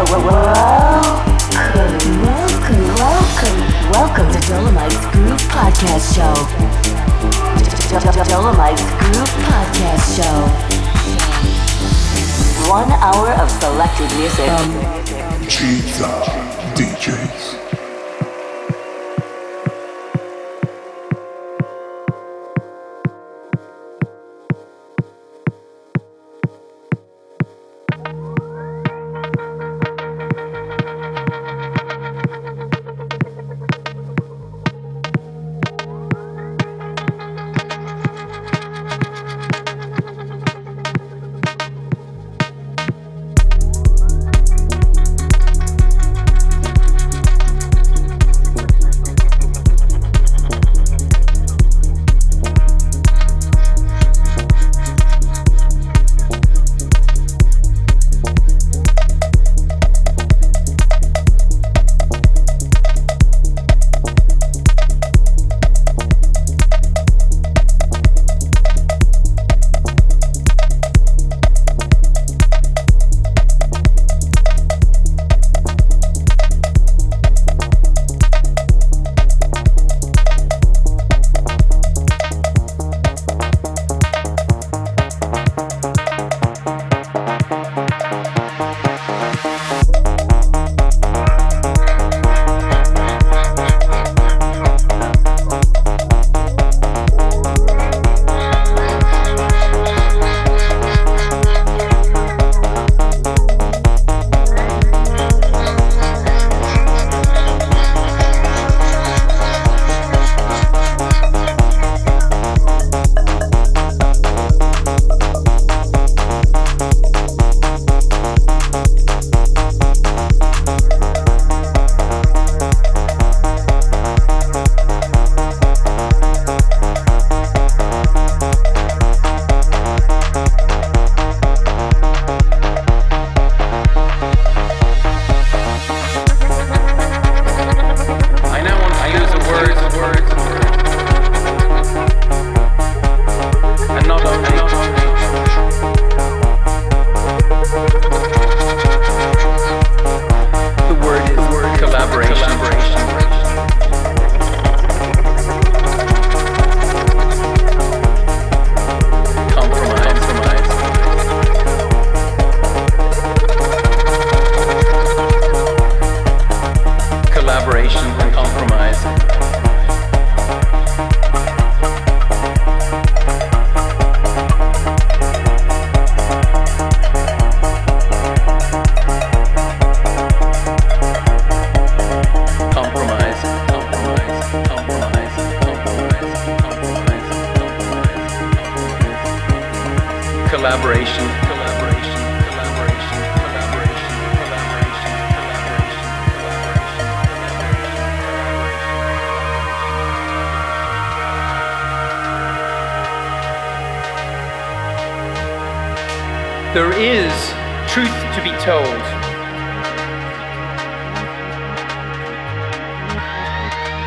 Welcome, welcome, welcome, to Dolomites Groove Podcast Show. Groove Podcast Show. One hour of selected music. Um, gizA DJs.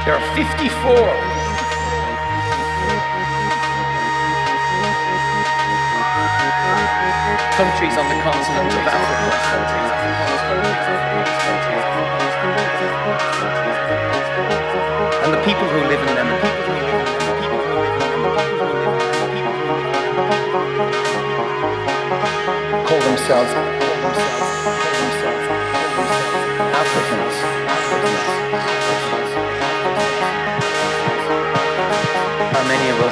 There are 54. Countries on the continent of Africa. And the people who live in them, call themselves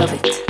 love it.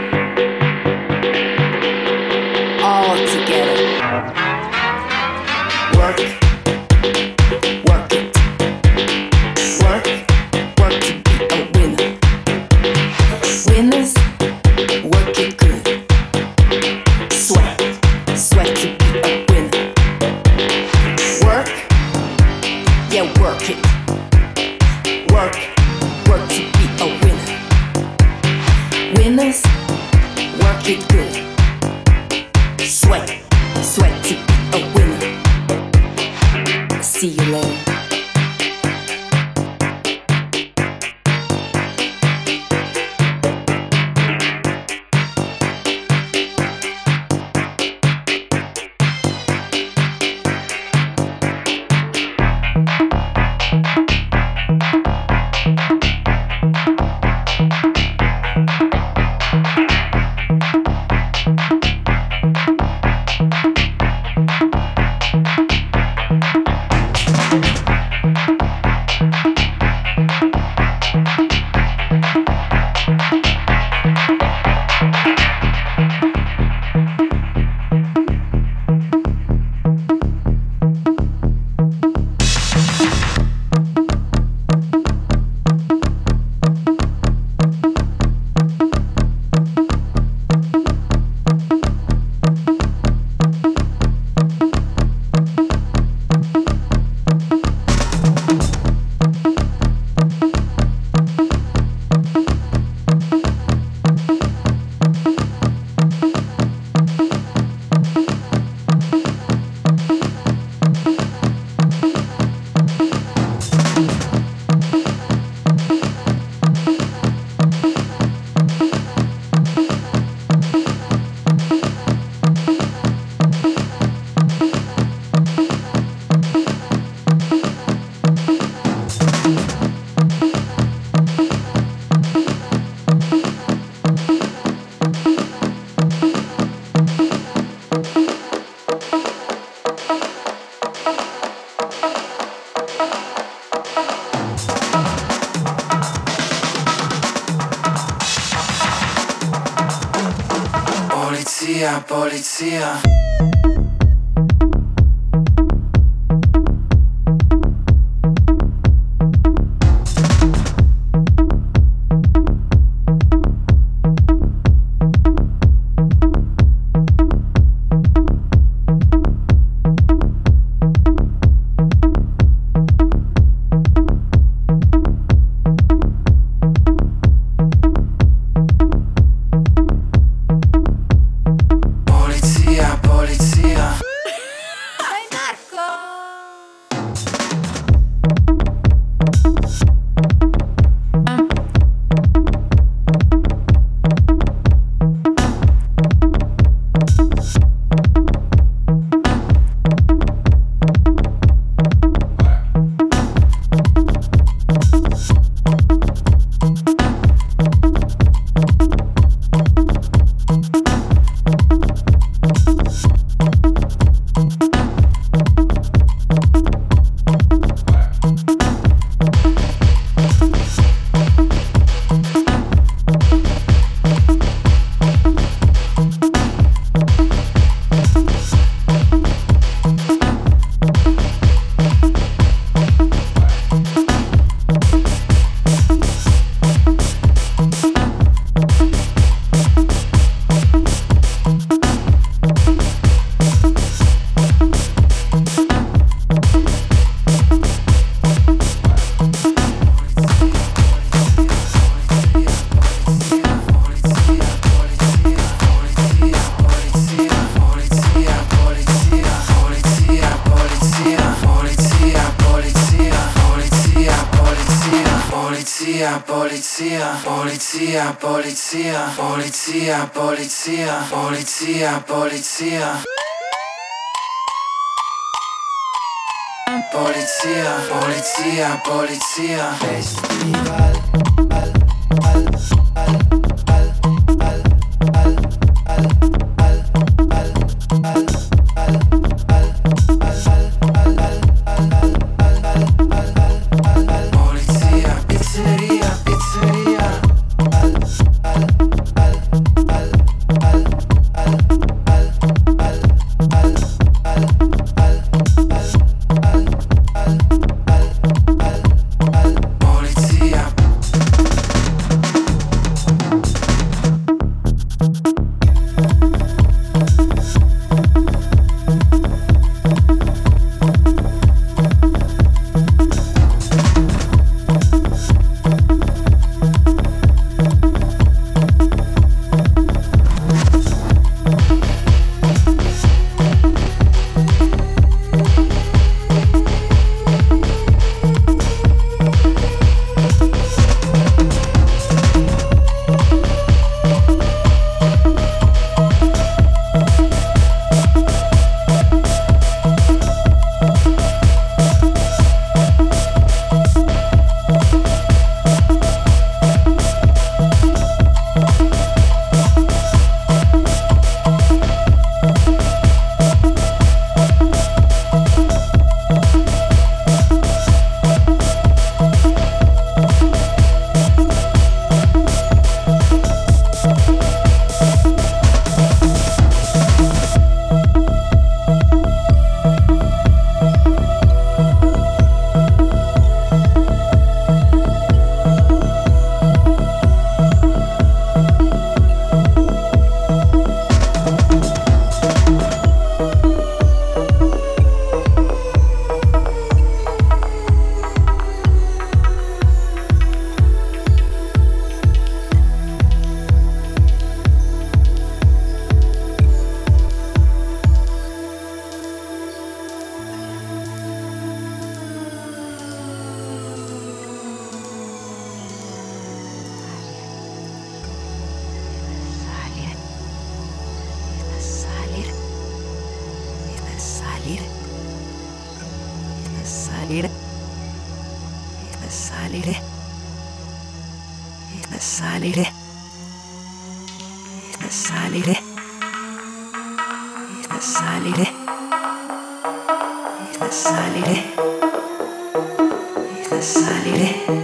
Polizia, polizia, polizia, polizia. Polizia, polizia, polizia. Festival. Polizia, salir. salir. saliré. Me saliré. Me saliré. Me saliré. Me saliré. Me saliré.